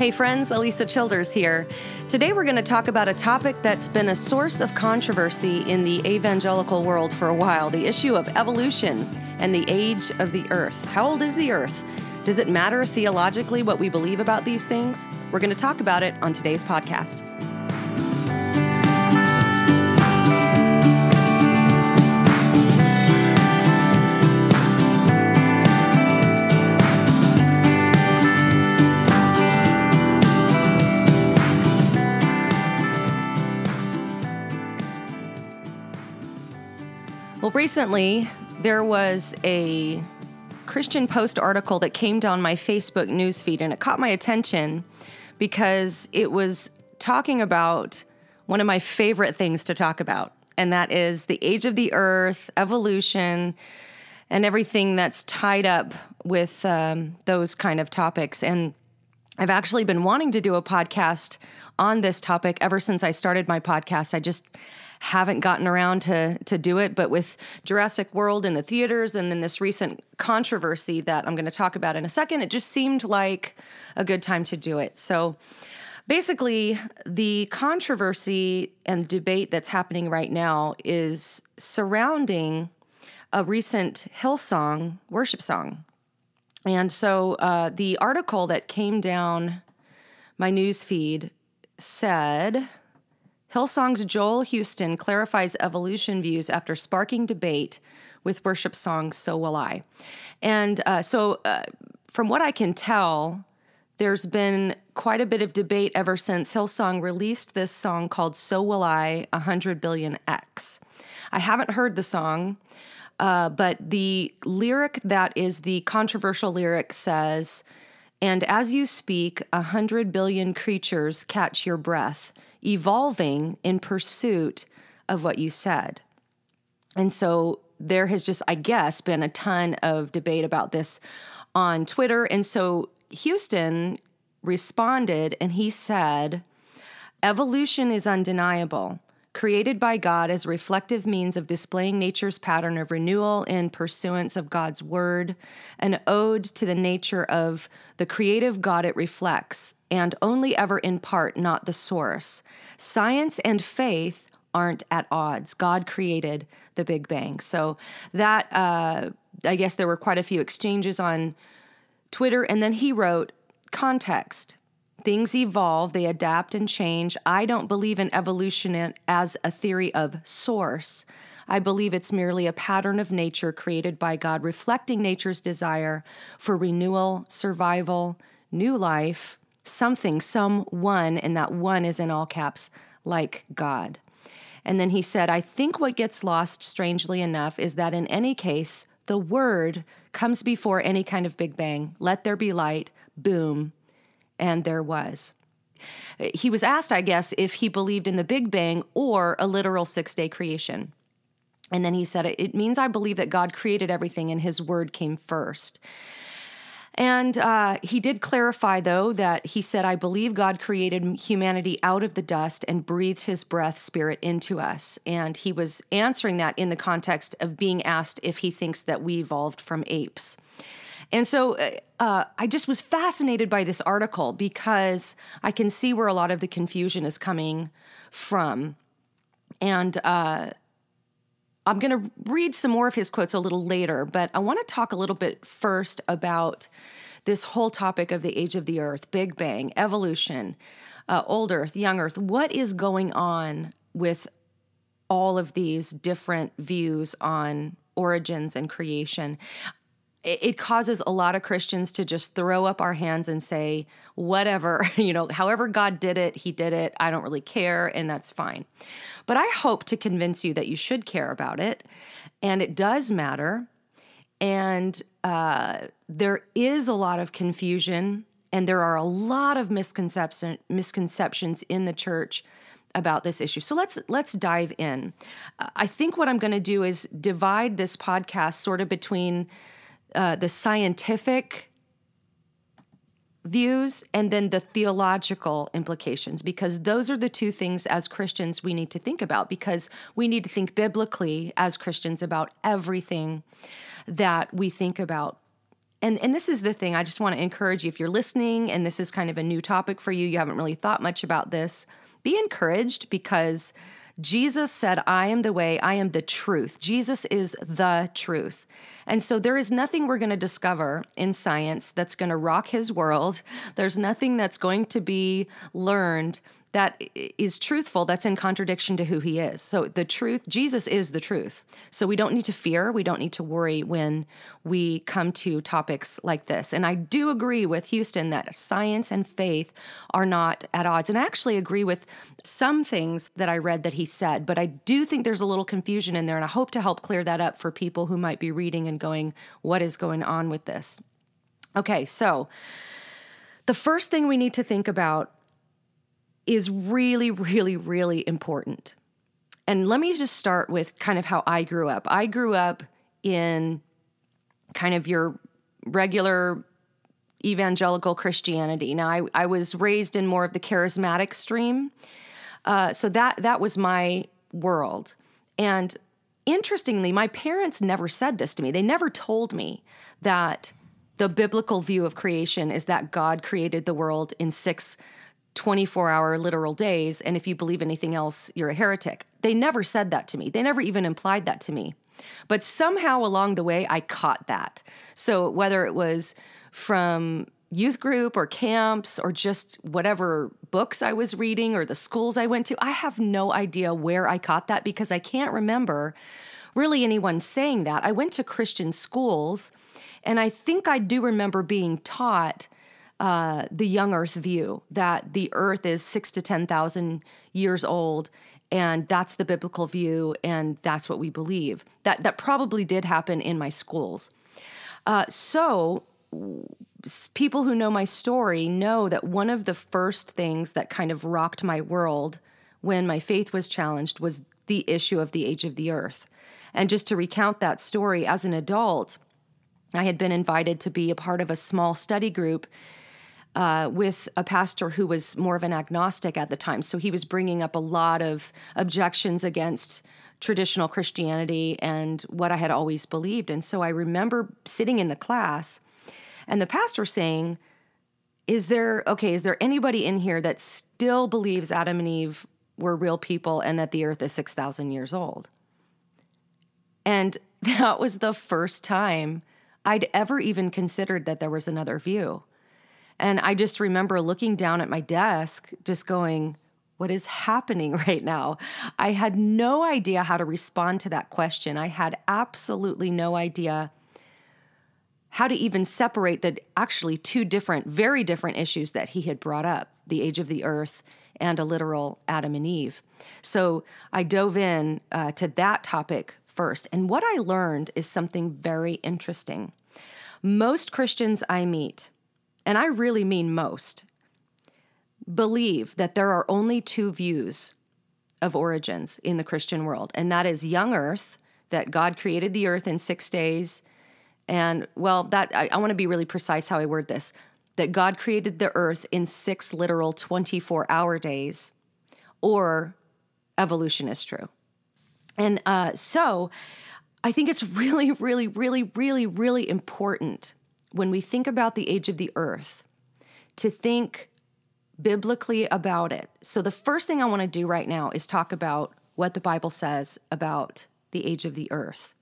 Hey friends, Alisa Childers here. Today we're going to talk about a topic that's been a source of controversy in the evangelical world for a while the issue of evolution and the age of the earth. How old is the earth? Does it matter theologically what we believe about these things? We're going to talk about it on today's podcast. Well, recently there was a Christian Post article that came down my Facebook newsfeed, and it caught my attention because it was talking about one of my favorite things to talk about, and that is the age of the earth, evolution, and everything that's tied up with um, those kind of topics. And I've actually been wanting to do a podcast on this topic ever since I started my podcast. I just haven't gotten around to to do it, but with Jurassic World in the theaters and then this recent controversy that I'm going to talk about in a second, it just seemed like a good time to do it. So basically, the controversy and debate that's happening right now is surrounding a recent Hillsong worship song. And so uh, the article that came down my news feed said Hillsong's Joel Houston clarifies evolution views after sparking debate with worship song So Will I. And uh, so, uh, from what I can tell, there's been quite a bit of debate ever since Hillsong released this song called So Will I 100 Billion X. I haven't heard the song, uh, but the lyric that is the controversial lyric says, And as you speak, a hundred billion creatures catch your breath evolving in pursuit of what you said. And so there has just, I guess, been a ton of debate about this on Twitter. And so Houston responded and he said, Evolution is undeniable. Created by God as reflective means of displaying nature's pattern of renewal in pursuance of God's word, an ode to the nature of the creative God it reflects, and only ever in part, not the source. Science and faith aren't at odds. God created the Big Bang. So that, uh, I guess there were quite a few exchanges on Twitter. And then he wrote, context. Things evolve, they adapt and change. I don't believe in evolution as a theory of source. I believe it's merely a pattern of nature created by God, reflecting nature's desire for renewal, survival, new life, something, someone, and that one is in all caps, like God. And then he said, I think what gets lost, strangely enough, is that in any case, the word comes before any kind of Big Bang. Let there be light, boom, and there was. he was asked, I guess, if he believed in the Big Bang or a literal six day creation. And then he said, It means I believe that God created everything and his word came first. And uh, he did clarify, though, that he said, I believe God created humanity out of the dust and breathed his breath spirit into us. And he was answering that in the context of being asked if he thinks that we evolved from apes. And so uh, uh, I just was fascinated by this article because I can see where a lot of the confusion is coming from. And uh, I'm going to read some more of his quotes a little later, but I want to talk a little bit first about this whole topic of the age of the earth, Big Bang, evolution, uh, old earth, young earth. What is going on with all of these different views on origins and creation? It causes a lot of Christians to just throw up our hands and say, whatever, you know, however God did it, he did it. I don't really care, and that's fine. But I hope to convince you that you should care about it, and it does matter. And uh, there is a lot of confusion, and there are a lot of misconception, misconceptions in the church about this issue. So let's let's dive in. I think what I'm going to do is divide this podcast sort of between uh, the scientific views and then the theological implications because those are the two things as Christians we need to think about because we need to think biblically as Christians about everything that we think about. And and this is the thing I just want to encourage you if you're listening and this is kind of a new topic for you you haven't really thought much about this be encouraged because Jesus said, I am the way, I am the truth. Jesus is the truth. And so there is nothing we're going to discover in science that's going to rock his world. There's nothing that's going to be learned that is truthful that's in contradiction to who he is. So the truth, Jesus is the truth. So we don't need to fear, we don't need to worry when we come to topics like this. And I do agree with Houston that science and faith are not at odds. And I actually agree with some things that I read that he said, but I do think there's a little confusion in there and I hope to help clear that up for people who might be reading and going, what is going on with this? Okay, so the first thing we need to think about is really, really, really important. And let me just start with kind of how I grew up. I grew up in kind of your regular evangelical Christianity. Now, I, I was raised in more of the charismatic stream. Uh, so that that was my world. And interestingly, my parents never said this to me. They never told me that the biblical view of creation is that God created the world in six 24 hour literal days, and if you believe anything else, you're a heretic. They never said that to me. They never even implied that to me. But somehow along the way, I caught that. So whether it was from youth group or camps or just whatever books I was reading or the schools I went to, I have no idea where I caught that because I can't remember really anyone saying that. I went to Christian schools, and I think I do remember being taught uh, the young Earth view that the Earth is six to ten thousand years old, and that's the biblical view, and that's what we believe. That that probably did happen in my schools. Uh, so people who know my story know that one of the first things that kind of rocked my world when my faith was challenged was the issue of the age of the earth. And just to recount that story, as an adult, I had been invited to be a part of a small study group uh, with a pastor who was more of an agnostic at the time. So he was bringing up a lot of objections against traditional Christianity and what I had always believed. And so I remember sitting in the class and the pastor saying, Is there, okay, is there anybody in here that still believes Adam and Eve were real people and that the earth is 6,000 years old? And that was the first time I'd ever even considered that there was another view. And I just remember looking down at my desk, just going, What is happening right now? I had no idea how to respond to that question. I had absolutely no idea how to even separate the actually two different, very different issues that he had brought up the age of the earth and a literal Adam and Eve. So I dove in uh, to that topic first. And what I learned is something very interesting. Most Christians I meet and I really mean most, believe that there are only two views of origins in the Christian world, and that is young earth, that God created the earth in six days. And well, that I, I want to be really precise how I word this that God created the earth in six literal 24 hour days, or evolution is true. And uh, so I think it's really, really, really, really, really important when we think about the age of the earth to think biblically about it. So, the first thing I want to do right now is talk about what the Bible says about the age of the earth.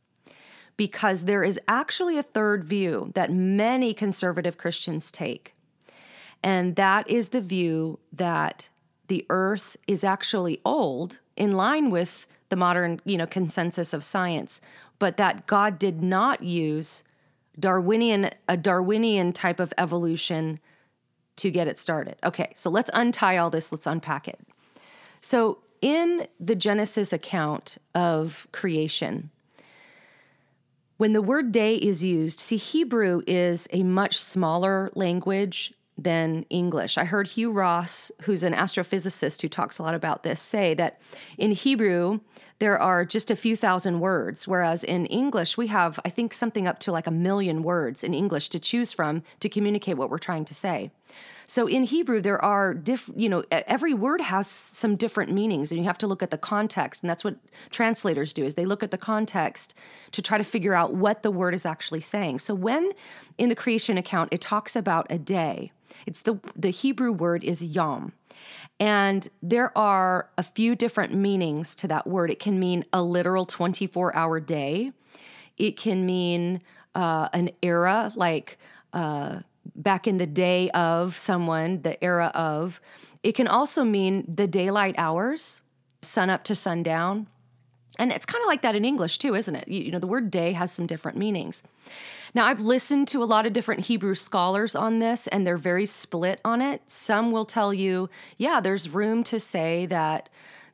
Because there is actually a third view that many conservative Christians take. And that is the view that the earth is actually old in line with the modern, you know, consensus of science, but that God did not use Darwinian a Darwinian type of evolution to get it started. Okay, so let's untie all this, let's unpack it. So, in the Genesis account of creation, when the word day is used, see, Hebrew is a much smaller language than English. I heard Hugh Ross, who's an astrophysicist who talks a lot about this, say that in Hebrew, there are just a few thousand words, whereas in English, we have, I think, something up to like a million words in English to choose from to communicate what we're trying to say. So in Hebrew, there are diff, you know, every word has some different meanings, and you have to look at the context, and that's what translators do is they look at the context to try to figure out what the word is actually saying. So when in the creation account it talks about a day, it's the the Hebrew word is yom. And there are a few different meanings to that word. It can mean a literal 24 hour day. It can mean uh, an era, like uh, back in the day of someone, the era of. It can also mean the daylight hours, sun up to sundown. And it's kind of like that in English too, isn't it? You, you, know, the word day has some different meanings. Now, I've listened to a lot of different Hebrew scholars on this, and they're very split on it. Some will tell you, yeah, there's room to say that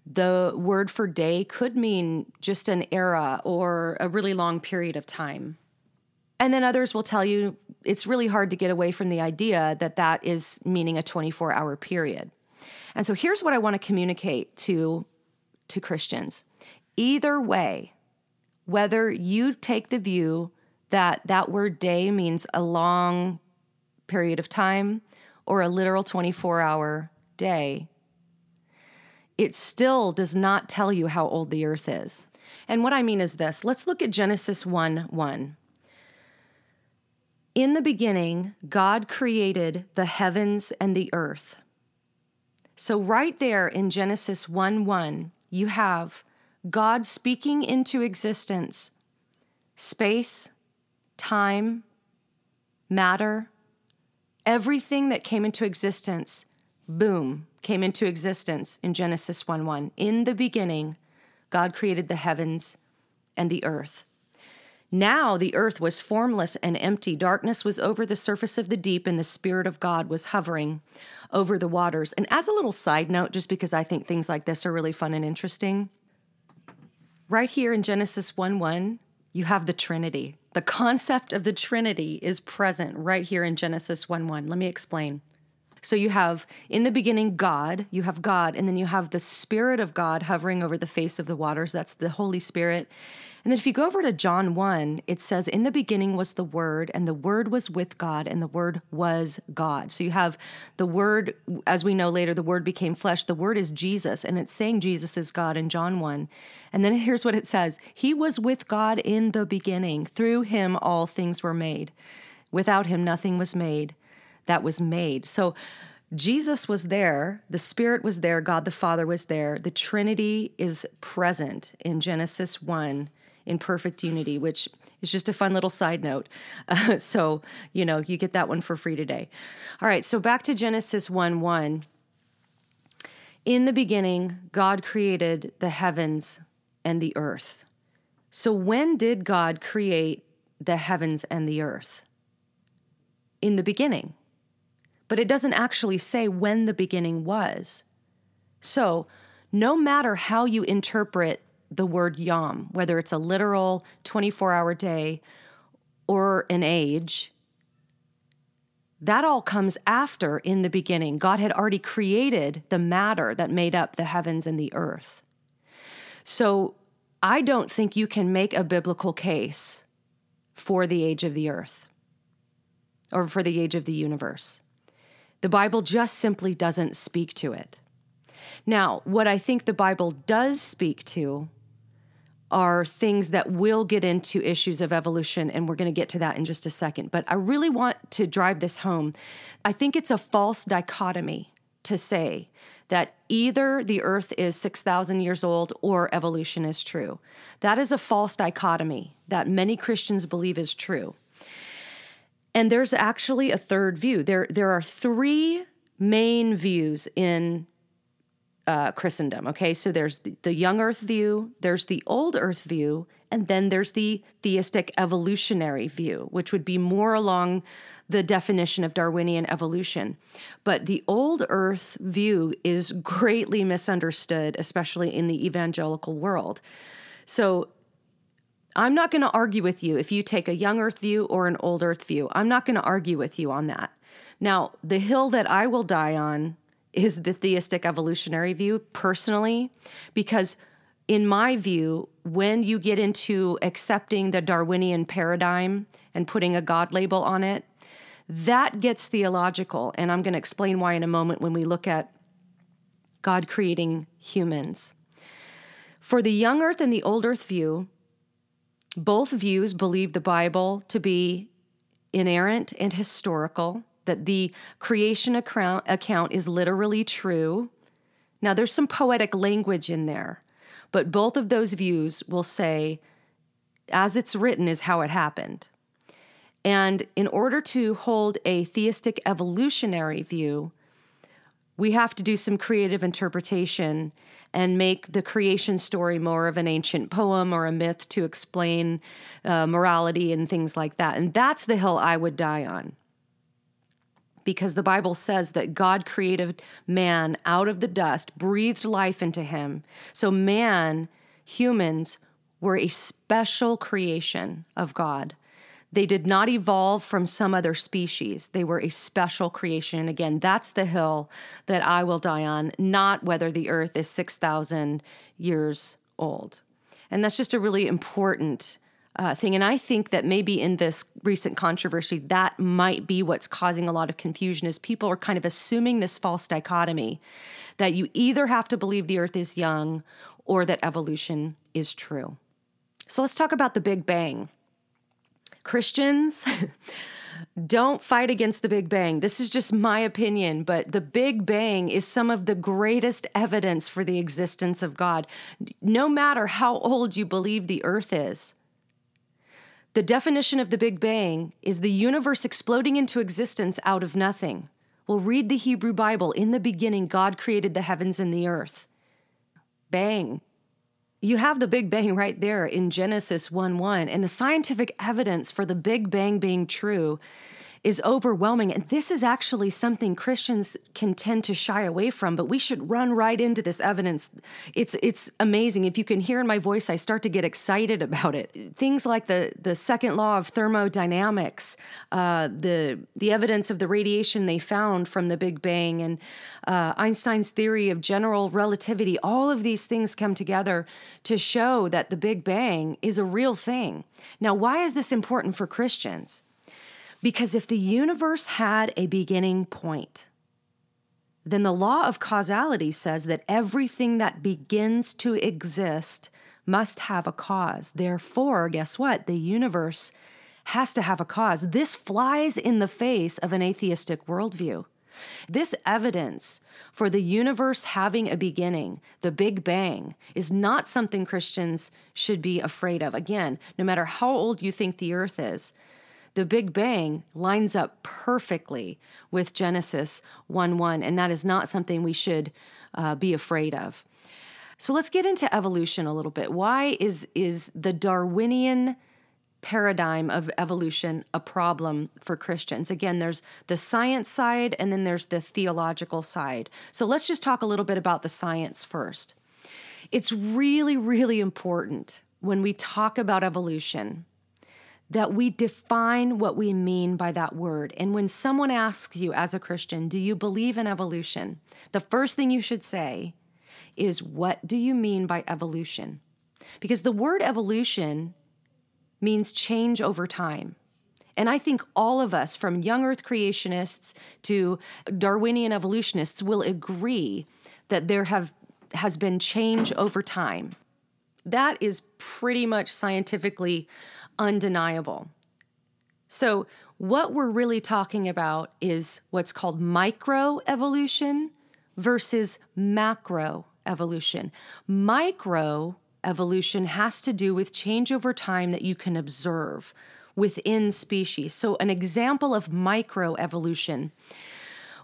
the word for day could mean just an era or a really long period of time. And then others will tell you it's really hard to get away from the idea that that is meaning a 24 hour period. And so here's what I want to communicate to, to Christians. Either way, whether you take the view that that word day means a long period of time or a literal 24 hour day, it still does not tell you how old the earth is. And what I mean is this let's look at Genesis 1 1. In the beginning, God created the heavens and the earth. So, right there in Genesis 1 1, you have God speaking into existence space, time, matter, everything that came into existence, boom, came into existence in Genesis 1 1. In the beginning, God created the heavens and the earth. Now the earth was formless and empty. Darkness was over the surface of the deep, and the Spirit of God was hovering over the waters. And as a little side note, just because I think things like this are really fun and interesting, right here in Genesis 1 1, you have the Trinity. The concept of the Trinity is present right here in Genesis 1 1. Let me explain. So you have in the beginning God, you have God, and then you have the Spirit of God hovering over the face of the waters. That's the Holy Spirit. And then if you go over to John 1, it says, In the beginning was the Word, and the Word was with God, and the Word was God. So you have the Word, as we know later, the Word became flesh. The Word is Jesus, and it's saying Jesus is God in John 1. And then here's what it says He was with God in the beginning. Through him all things were made. Without him nothing was made that was made. So Jesus was there, the Spirit was there, God the Father was there. The Trinity is present in Genesis 1 in perfect unity, which is just a fun little side note. Uh, so, you know, you get that one for free today. All right, so back to Genesis 1 1. In the beginning, God created the heavens and the earth. So, when did God create the heavens and the earth? In the beginning. But it doesn't actually say when the beginning was. So, no matter how you interpret the word yom, whether it's a literal 24 hour day or an age, That all comes after in the beginning. God had already created the matter that made up the heavens and the earth. So I don't think you can make a biblical case for the age of the earth or for the age of the universe. The Bible just simply doesn't speak to it. Now, what I think the Bible does speak to are things that will get into issues of evolution, and we're going to get to that in just a second. But I really want to drive this home. I think it's a false dichotomy to say that either the earth is 6,000 years old or evolution is true. That is a false dichotomy that many Christians believe is true. And there's actually a third view. There, there are three main views in uh, Christendom. Okay, so there's the, the young Earth view, there's the old Earth view, and then there's the theistic evolutionary view, which would be more along the definition of Darwinian evolution. But the old Earth view is greatly misunderstood, especially in the evangelical world. So I'm not going to argue with you if you take a young Earth view or an old Earth view. I'm not going to argue with you on that. Now, the hill that I will die on is the theistic evolutionary view personally, because in my view, when you get into accepting the Darwinian paradigm and putting a God label on it, that gets theological. And I'm going to explain why in a moment when we look at God creating humans. For the young earth and the old earth view, both views believe the Bible to be inerrant and historical that the creation account, account is literally true. Now, there's some poetic language in there, but both of those views will say, as it's written, is how it happened. And in order to hold a theistic evolutionary view, we have to do some creative interpretation and make the creation story more of an ancient poem or a myth to explain uh, morality and things like that. And that's the hill I would die on because the Bible says that God created man out of the dust, breathed life into him. So, man, humans, were a special creation of God. They did not evolve from some other species. They were a special creation. And again, that's the hill that I will die on, not whether the earth is 6,000 years old. And that's just a really important uh, thing. And I think that maybe in this recent controversy, that might be what's causing a lot of confusion is people are kind of assuming this false dichotomy that you either have to believe the earth is young or that evolution is true. So let's talk about the Big Bang. Christians, don't fight against the Big Bang. This is just my opinion, but the Big Bang is some of the greatest evidence for the existence of God. No matter how old you believe the earth is, the definition of the Big Bang is the universe exploding into existence out of nothing. Well, read the Hebrew Bible. In the beginning, God created the heavens and the earth. Bang. You have the Big Bang right there in Genesis 1 1. And the scientific evidence for the Big Bang being true is overwhelming. And this is actually something Christians can tend to shy away from, but we should run right into this evidence. It's it's amazing. If you can hear in my voice, I start to get excited about it. Things like the the second law of thermodynamics, uh, the the evidence of the radiation they found from the Big Bang, and uh, Einstein's theory of general relativity. All of these things come together to show that the Big Bang is a real thing. Now, why is this important for Christians? Because if the universe had a beginning point, then the law of causality says that everything that begins to exist must have a cause. Therefore, guess what? The universe has to have a cause. This flies in the face of an atheistic worldview. This evidence for the universe having a beginning, the Big Bang, is not something Christians should be afraid of. Again, no matter how old you think the earth is, the Big Bang lines up perfectly with Genesis 1 1, and that is not something we should uh, be afraid of. So let's get into evolution a little bit. Why is, is the Darwinian paradigm of evolution a problem for Christians? Again, there's the science side and then there's the theological side. So let's just talk a little bit about the science first. It's really, really important when we talk about evolution that we define what we mean by that word. And when someone asks you as a Christian, do you believe in evolution? The first thing you should say is, what do you mean by evolution? Because the word evolution means change over time. And I think all of us, from young earth creationists to Darwinian evolutionists, will agree that there have, has been change over time. That is pretty much scientifically undeniable. So, what we're really talking about is what's called microevolution versus macroevolution. Microevolution has to do with change over time that you can observe within species. So, an example of microevolution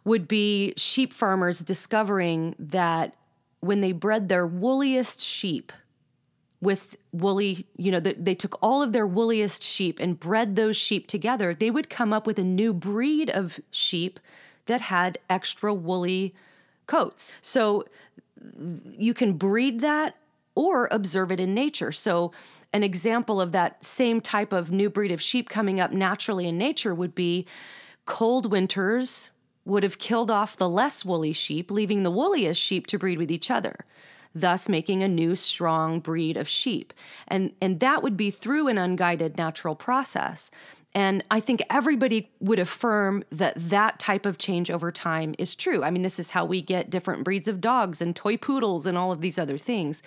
would be sheep farmers discovering that when they bred their woolliest sheep, with woolly, you know, they took all of their woolliest sheep and bred those sheep together, they would come up with a new breed of sheep that had extra woolly coats. So you can breed that or observe it in nature. So, an example of that same type of new breed of sheep coming up naturally in nature would be cold winters would have killed off the less woolly sheep, leaving the woolliest sheep to breed with each other thus making a new strong breed of sheep. And, and that would be through an unguided natural process. And I think everybody would affirm that that type of change over time is true. I mean, this is how we get different breeds of dogs and toy poodles and all of these other things.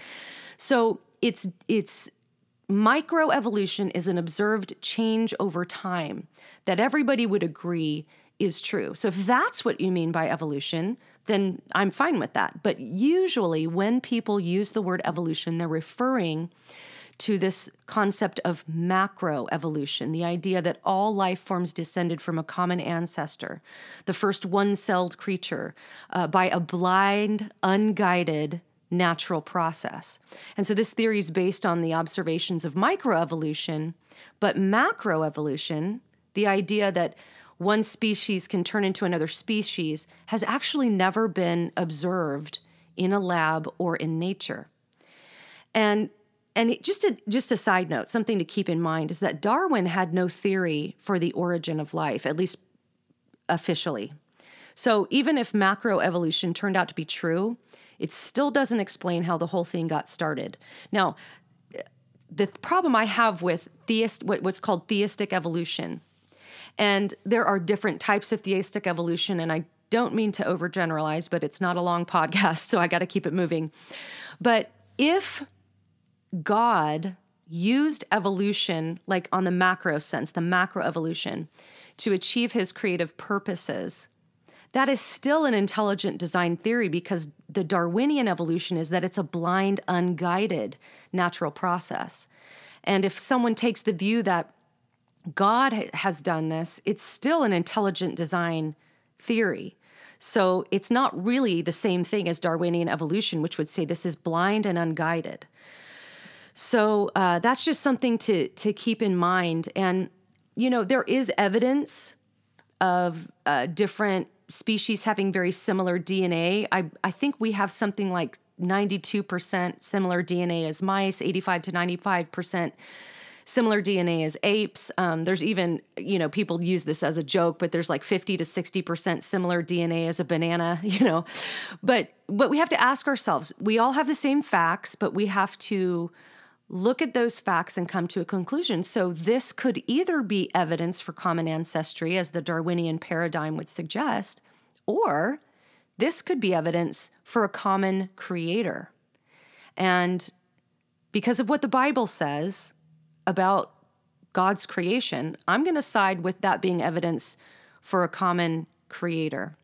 So it's it's microevolution is an observed change over time that everybody would agree is true. So if that's what you mean by evolution, then I'm fine with that. But usually, when people use the word evolution, they're referring to this concept of macro evolution, the idea that all life forms descended from a common ancestor, the first one celled creature, uh, by a blind, unguided, natural process. And so this theory is based on the observations of microevolution, but macroevolution, the idea that one species can turn into another species has actually never been observed in a lab or in nature. And and just a just a side note, something to keep in mind is that Darwin had no theory for the origin of life, at least officially. So even if macroevolution turned out to be true, it still doesn't explain how the whole thing got started. Now, the problem I have with theist what's called theistic evolution and there are different types of theistic evolution, and I don't mean to overgeneralize, but it's not a long podcast, so I got to keep it moving. But if God used evolution, like on the macro sense, the macro evolution, to achieve his creative purposes, that is still an intelligent design theory because the Darwinian evolution is that it's a blind, unguided natural process. And if someone takes the view that God has done this, it's still an intelligent design theory. So it's not really the same thing as Darwinian evolution, which would say this is blind and unguided. So uh, that's just something to to keep in mind. And you know there is evidence of uh, different species having very similar DNA. I I think we have something like 92% similar DNA as mice, 85 to 95 percent similar DNA as apes. Um, there's even, you know, people use this as a joke, but there's like 50 to 60% similar DNA as a banana, you know. But but we have to ask ourselves, we all have the same facts, but we have to look at those facts and come to a conclusion. So this could either be evidence for common ancestry as the Darwinian paradigm would suggest, or this could be evidence for a common creator. And because of what the Bible says, about God's creation, I'm going to side with that being evidence for a common creator.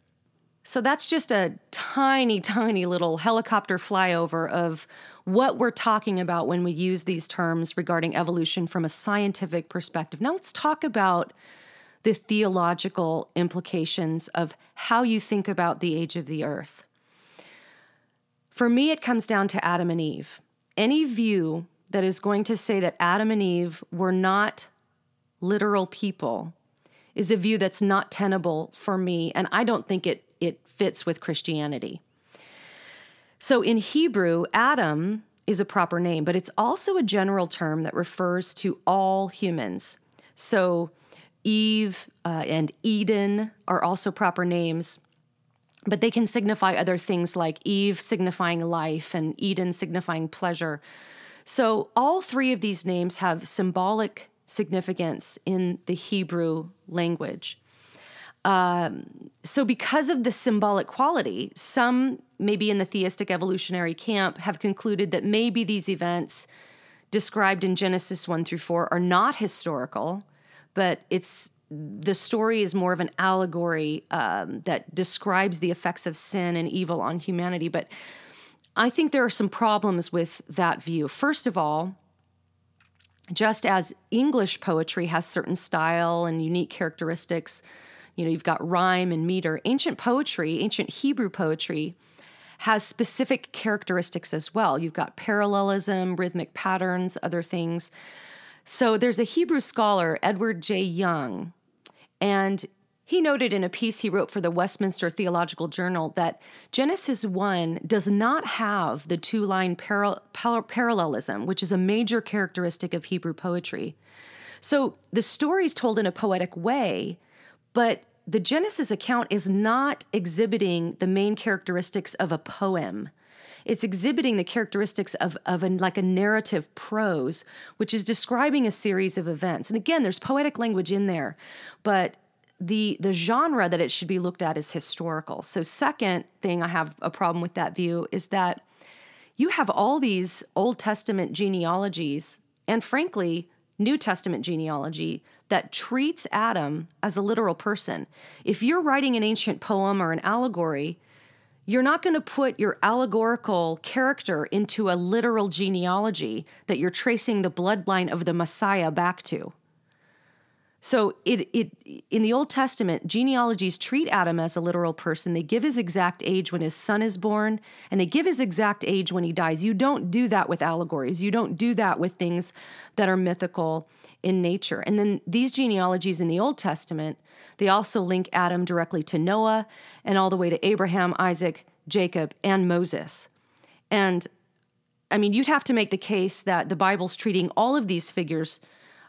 So that's just a tiny, tiny little helicopter flyover of what we're talking about when we use these terms regarding evolution from a scientific perspective. Now let's talk about the theological implications of how you think about the age of the earth. For me, it comes down to Adam and Eve. Any view that is going to say that Adam and Eve were not literal people is a view that's not tenable for me, and I don't think it, it fits with Christianity. So in Hebrew, Adam is a proper name, but it's also a general term that refers to all humans. So Eve uh, and Eden are also proper names, but they can signify other things like Eve signifying life and Eden signifying pleasure. So all three of these names have symbolic significance in the Hebrew language. Um, so, because of the symbolic quality, some, maybe in the theistic evolutionary camp, have concluded that maybe these events described in Genesis 1 through 4 are not historical, but it's the story is more of an allegory um, that describes the effects of sin and evil on humanity. But I think there are some problems with that view. First of all, just as English poetry has certain style and unique characteristics, you know, you've got rhyme and meter, ancient poetry, ancient Hebrew poetry, has specific characteristics as well. You've got parallelism, rhythmic patterns, other things. So there's a Hebrew scholar, Edward J. Young, and he noted in a piece he wrote for the Westminster Theological Journal that Genesis 1 does not have the two line paral- parallelism, which is a major characteristic of Hebrew poetry. So the story is told in a poetic way, but the Genesis account is not exhibiting the main characteristics of a poem. It's exhibiting the characteristics of, of like a narrative prose, which is describing a series of events. And again, there's poetic language in there, but the the genre that it should be looked at is historical. So second thing I have a problem with that view is that you have all these Old Testament genealogies and frankly New Testament genealogy that treats Adam as a literal person. If you're writing an ancient poem or an allegory, you're not going to put your allegorical character into a literal genealogy that you're tracing the bloodline of the Messiah back to. So it it in the Old Testament, genealogies treat Adam as a literal person. They give his exact age when his son is born, and they give his exact age when he dies. You don't do that with allegories. You don't do that with things that are mythical in nature. And then these genealogies in the Old Testament, they also link Adam directly to Noah and all the way to Abraham, Isaac, Jacob, and Moses. And I mean, you'd have to make the case that the Bible's treating all of these figures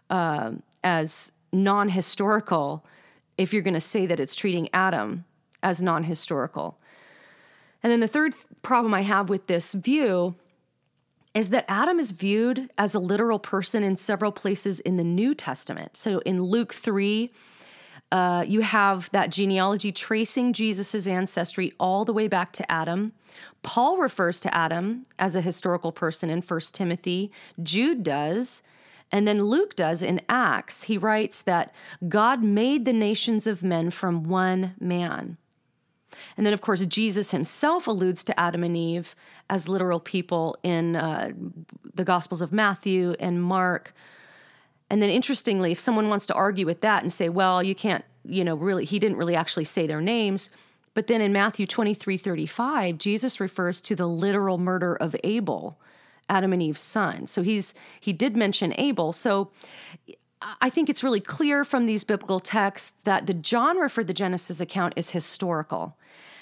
uh, as non historical if you're going to say that it's treating Adam as non historical. And then the third problem I have with this view is that Adam is viewed as a literal person in several places in the New Testament. So in Luke 3, uh, you have that genealogy tracing Jesus' ancestry all the way back to Adam. Paul refers to Adam as a historical person in 1 Timothy. Jude does. And then Luke does in Acts, he writes that God made the nations of men from one man. And then, of course, Jesus himself alludes to Adam and Eve as literal people in uh, the Gospels of Matthew and Mark. And then, interestingly, if someone wants to argue with that and say, well, you can't, you know, really, he didn't really actually say their names. But then in Matthew 23 35, Jesus refers to the literal murder of Abel Adam and Eve's son. So he's he did mention Abel. So I think it's really clear from these biblical texts that the genre for the Genesis account is historical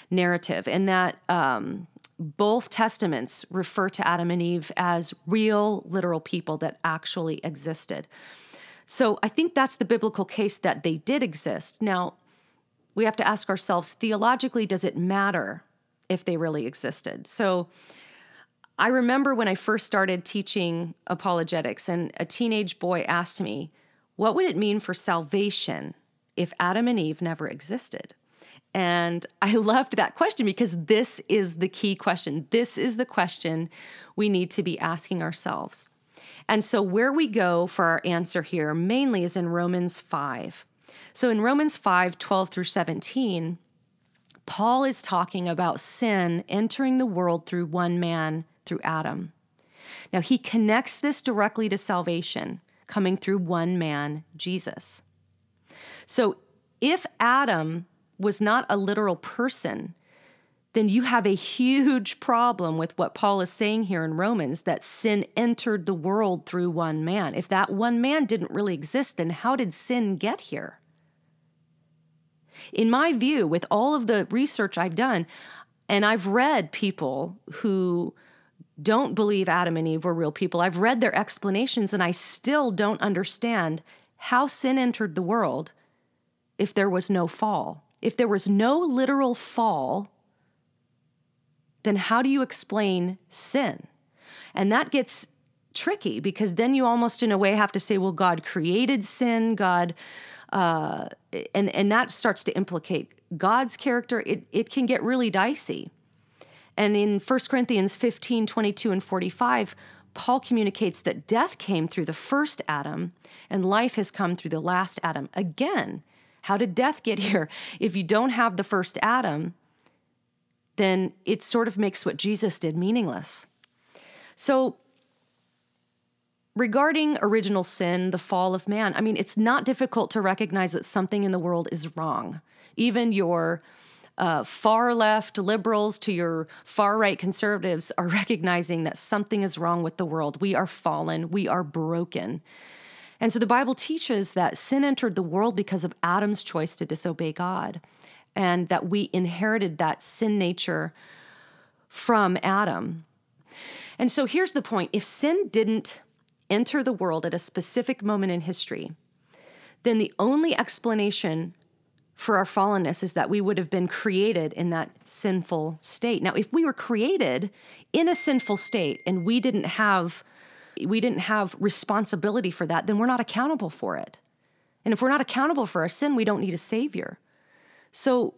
narrative, and that um, both testaments refer to Adam and Eve as real, literal people that actually existed. So I think that's the biblical case that they did exist. Now, we have to ask ourselves theologically, does it matter if they really existed? So I remember when I first started teaching apologetics, and a teenage boy asked me, What would it mean for salvation if Adam and Eve never existed? And I loved that question because this is the key question. This is the question we need to be asking ourselves. And so, where we go for our answer here mainly is in Romans 5. So, in Romans 5 12 through 17, Paul is talking about sin entering the world through one man, through Adam. Now, he connects this directly to salvation coming through one man, Jesus. So, if Adam was not a literal person, then you have a huge problem with what Paul is saying here in Romans that sin entered the world through one man. If that one man didn't really exist, then how did sin get here? In my view, with all of the research I've done, and I've read people who don't believe Adam and Eve were real people. I've read their explanations and I still don't understand how sin entered the world if there was no fall. If there was no literal fall, then how do you explain sin? And that gets tricky because then you almost, in a way, have to say, well, God created sin, God, uh, and, and that starts to implicate God's character. It, it can get really dicey. And in 1 Corinthians 15, 22, and 45, Paul communicates that death came through the first Adam and life has come through the last Adam. Again, how did death get here? If you don't have the first Adam, then it sort of makes what Jesus did meaningless. So, regarding original sin, the fall of man, I mean, it's not difficult to recognize that something in the world is wrong. Even your uh, far left liberals to your far right conservatives are recognizing that something is wrong with the world. We are fallen, we are broken. And so the Bible teaches that sin entered the world because of Adam's choice to disobey God, and that we inherited that sin nature from Adam. And so here's the point if sin didn't enter the world at a specific moment in history, then the only explanation for our fallenness is that we would have been created in that sinful state. Now, if we were created in a sinful state and we didn't have we didn't have responsibility for that, then we're not accountable for it. And if we're not accountable for our sin, we don't need a savior. So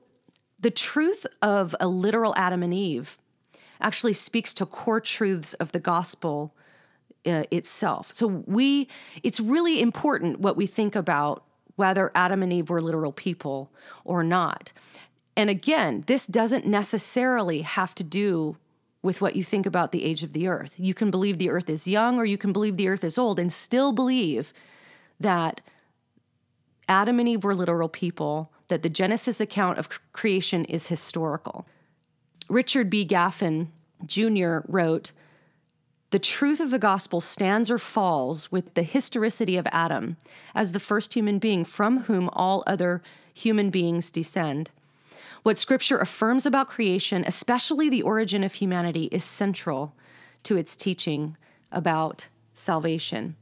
the truth of a literal Adam and Eve actually speaks to core truths of the gospel uh, itself. So we it's really important what we think about whether Adam and Eve were literal people or not. And again, this doesn't necessarily have to do with what you think about the age of the earth. You can believe the earth is young or you can believe the earth is old and still believe that Adam and Eve were literal people, that the Genesis account of creation is historical. Richard B. Gaffin Jr. wrote, the truth of the gospel stands or falls with the historicity of Adam as the first human being from whom all other human beings descend. What Scripture affirms about creation, especially the origin of humanity, is central to its teaching about salvation.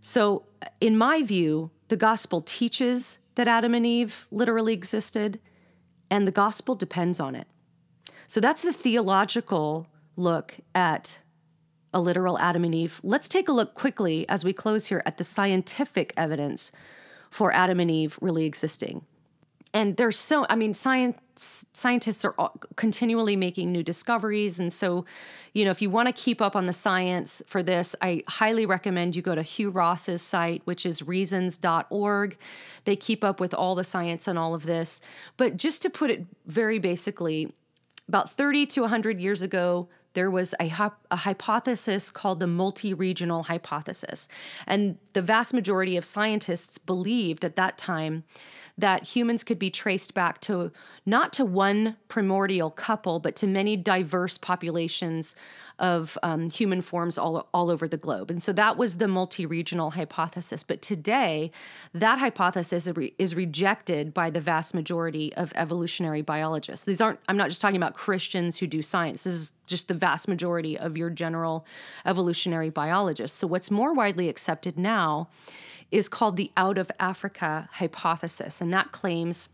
So, in my view, the gospel teaches that Adam and Eve literally existed, and the gospel depends on it. So, that's the theological look at a literal Adam and Eve. Let's take a look quickly as we close here at the scientific evidence for Adam and Eve really existing. And there's so i mean science scientists are continually making new discoveries. And so you know if you want to keep up on the science for this i highly recommend you go to hugh ross's site which is reasons.org they keep up with all the science and all of this. But just to put it very basically about 30 to 100 years ago there was a, a, hypothesis called the multi regional hypothesis. And the vast majority of scientists believed at that time that humans could be traced back to not to one primordial couple, but to many diverse populations of um, human forms all, all over the globe. And so that was the multi regional hypothesis. But today, that hypothesis is, is rejected by the vast majority of evolutionary biologists. These aren't, I'm not just talking about Christians who do science, this is just the vast majority of your general evolutionary biologists. So what's more widely accepted now is called the out of Africa hypothesis, and that claims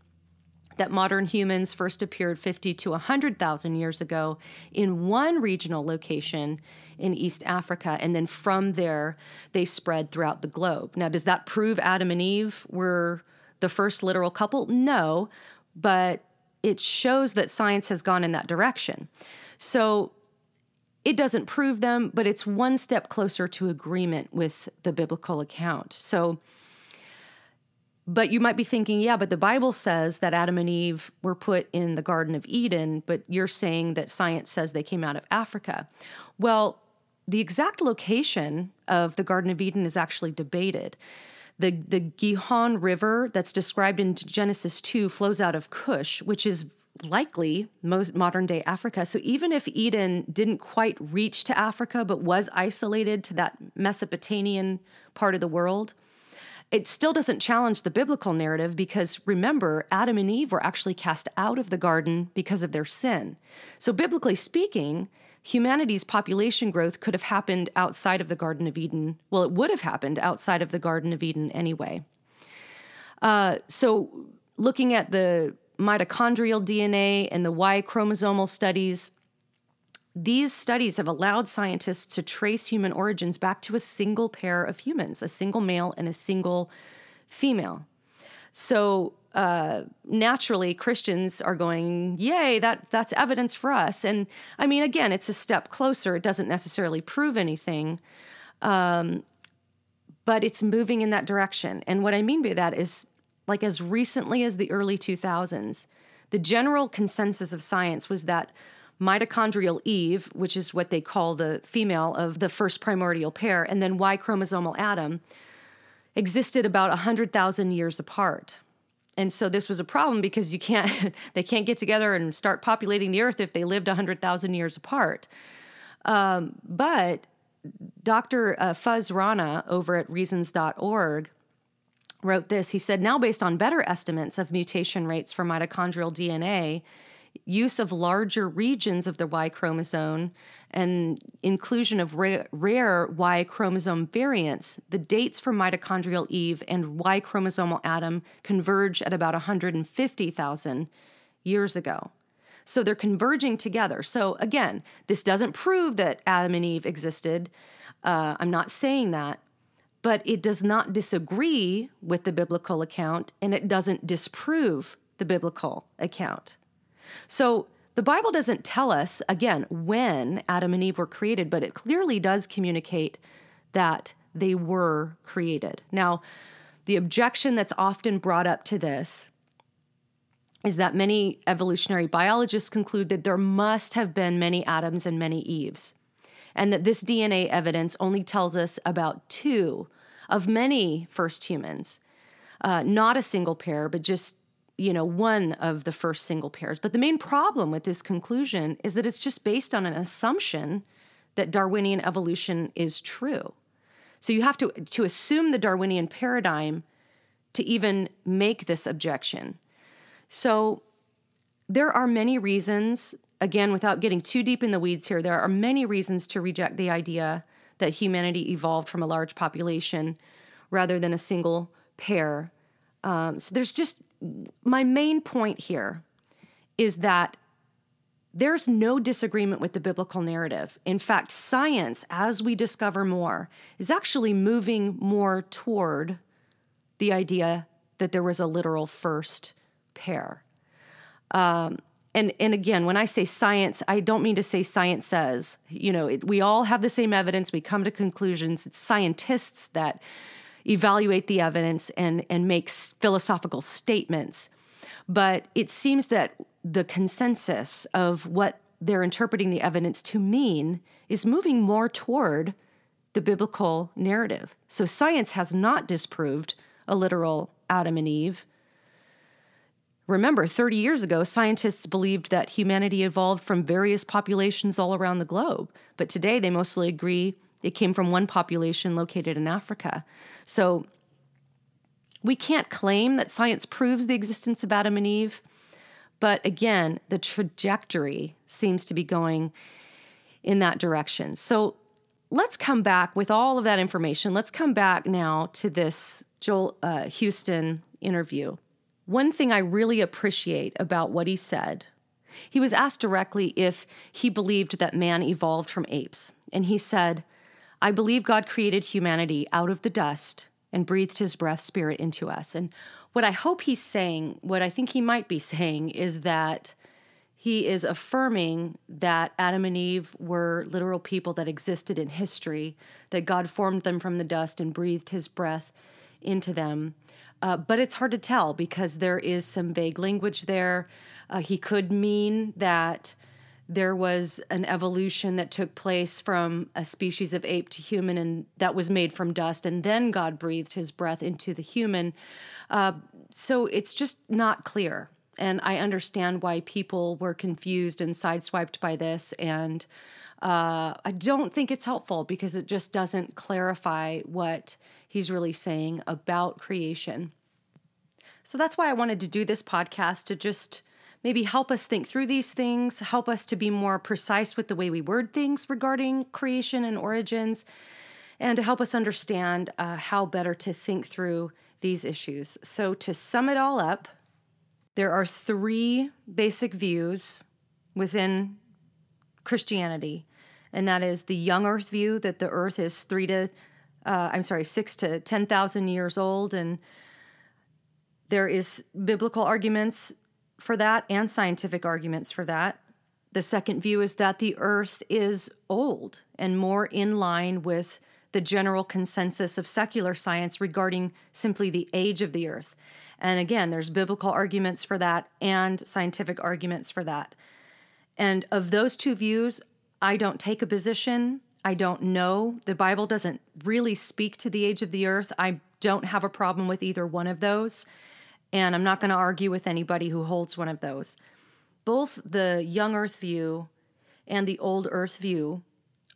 that modern humans first appeared 50 to 100,000 years ago in one regional location in East Africa, and then from there they spread throughout the globe. Now, does that prove Adam and Eve were the first literal couple? No, but it shows that science has gone in that direction. So it doesn't prove them, but it's one step closer to agreement with the biblical account. So, but you might be thinking, yeah, but the Bible says that Adam and Eve were put in the Garden of Eden, but you're saying that science says they came out of Africa. Well, the exact location of the Garden of Eden is actually debated. The, the Gihon River that's described in Genesis 2 flows out of Cush, which is likely most modern day Africa. So even if Eden didn't quite reach to Africa but was isolated to that Mesopotamian part of the world, it still doesn't challenge the biblical narrative because remember, Adam and Eve were actually cast out of the garden because of their sin. So, biblically speaking, humanity's population growth could have happened outside of the Garden of Eden. Well, it would have happened outside of the Garden of Eden anyway. Uh, so, looking at the mitochondrial DNA and the Y chromosomal studies, these studies have allowed scientists to trace human origins back to a single pair of humans, a single male and a single female. So uh, naturally, Christians are going, "Yay! That that's evidence for us." And I mean, again, it's a step closer. It doesn't necessarily prove anything, um, but it's moving in that direction. And what I mean by that is, like as recently as the early 2000s, the general consensus of science was that mitochondrial Eve, which is what they call the female of the first primordial pair, and then Y chromosomal Adam existed about 100,000 years apart. And so this was a problem because you can't they can't get together and start populating the earth if they lived 100,000 years apart. Um, but Dr. Uh, Fuz Rana over at reasons.org wrote this. He said, now based on better estimates of mutation rates for mitochondrial DNA, use of larger regions of the Y chromosome and inclusion of rare, rare, Y chromosome variants, the dates for mitochondrial Eve and Y chromosomal Adam converge at about 150,000 years ago. So they're converging together. So again, this doesn't prove that Adam and Eve existed. Uh, I'm not saying that, but it does not disagree with the biblical account and it doesn't disprove the biblical account. So the Bible doesn't tell us, again, when Adam and Eve were created, but it clearly does communicate that they were created. Now, the objection that's often brought up to this is that many evolutionary biologists conclude that there must have been many Adams and many Eves, and that this DNA evidence only tells us about two of many first humans, uh, not a single pair, but just you know, one of the first single pairs. But the main problem with this conclusion is that it's just based on an assumption that Darwinian evolution is true. So you have to to assume the Darwinian paradigm to even make this objection. So there are many reasons, again, without getting too deep in the weeds here, there are many reasons to reject the idea that humanity evolved from a large population rather than a single pair. Um, so there's just my main point here is that there's no disagreement with the biblical narrative. In fact, science, as we discover more, is actually moving more toward the idea that there was a literal first pair. Um, and and again, when I say science, I don't mean to say science says. You know, it, we all have the same evidence. We come to conclusions. It's scientists that evaluate the evidence and, and make philosophical statements. But it seems that the consensus of what they're interpreting the evidence to mean is moving more toward the biblical narrative. So science has not disproved a literal Adam and Eve. Remember, 30 years ago, scientists believed that humanity evolved from various populations all around the globe. But today, they mostly agree it came from one population located in Africa. So we can't claim that science proves the existence of Adam and Eve, but again, the trajectory seems to be going in that direction. So let's come back with all of that information. Let's come back now to this Joel uh, Houston interview. One thing I really appreciate about what he said, he was asked directly if he believed that man evolved from apes. And he said, I believe God created humanity out of the dust and breathed his breath spirit into us. And what I hope he's saying, what I think he might be saying, is that he is affirming that Adam and Eve were literal people that existed in history, that God formed them from the dust and breathed his breath into them. Uh, but it's hard to tell because there is some vague language there. Uh, he could mean that there was an evolution that took place from a species of ape to human, and that was made from dust, and then God breathed his breath into the human. Uh, so it's just not clear. And I understand why people were confused and sideswiped by this. And uh, I don't think it's helpful because it just doesn't clarify what he's really saying about creation. So that's why I wanted to do this podcast to just maybe help us think through these things, help us to be more precise with the way we word things regarding creation and origins, and to help us understand uh, how better to think through these issues. So, to sum it all up, there are three basic views within Christianity, and that is the young earth view that the earth is three to, uh, I'm sorry, six to 10,000 years old. And there is biblical arguments for that and scientific arguments for that. The second view is that the earth is old and more in line with the general consensus of secular science regarding simply the age of the earth. And again, there's biblical arguments for that and scientific arguments for that. And of those two views, I don't take a position. I don't know. The Bible doesn't really speak to the age of the earth. I don't have a problem with either one of those. And I'm not going to argue with anybody who holds one of those. Both the young earth view and the old earth view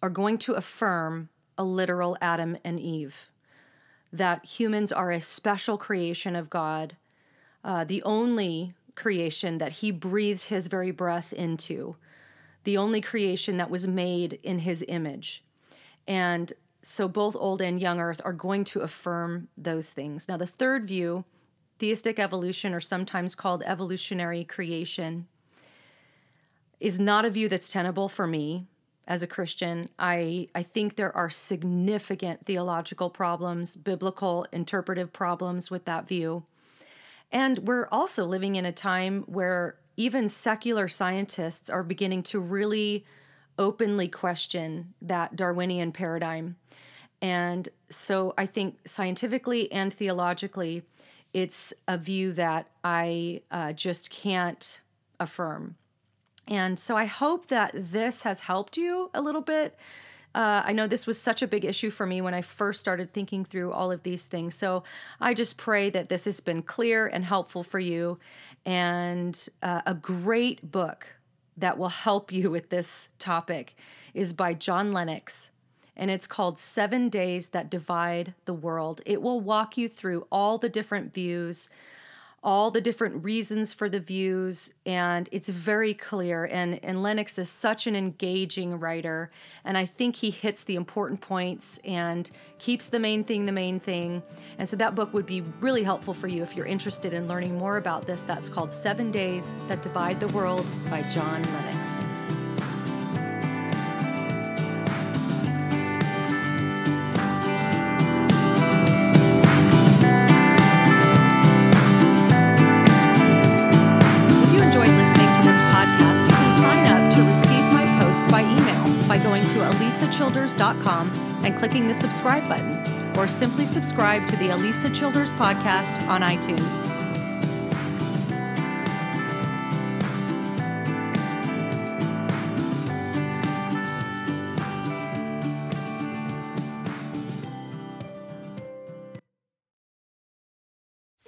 are going to affirm a literal Adam and Eve, that humans are a special creation of God, uh, the only creation that He breathed His very breath into, the only creation that was made in His image. And so both old and young earth are going to affirm those things. Now, the third view, theistic evolution, or sometimes called evolutionary creation, is not a view that's tenable for me as a Christian. I, I think there are significant theological problems, biblical interpretive problems with that view. And we're also living in a time where even secular scientists are beginning to really openly question that Darwinian paradigm. And so I think scientifically and theologically, it's a view that I uh, just can't affirm. And so I hope that this has helped you a little bit. Uh, I know this was such a big issue for me when I first started thinking through all of these things. So I just pray that this has been clear and helpful for you and uh, a great book that will help you with this topic is by John Lennox. And it's called Seven Days That Divide the World. It will walk you through all the different views all the different reasons for the views, and it's very clear. And, and Lennox is such an engaging writer, and I think he hits the important points and keeps the main thing the main thing. And so that book would be really helpful for you if you're interested in learning more about this. That's called Seven Days That Divide the World by John Lennox. alisachilders.com and clicking the subscribe button, or simply subscribe to the Alisa Childers podcast on iTunes.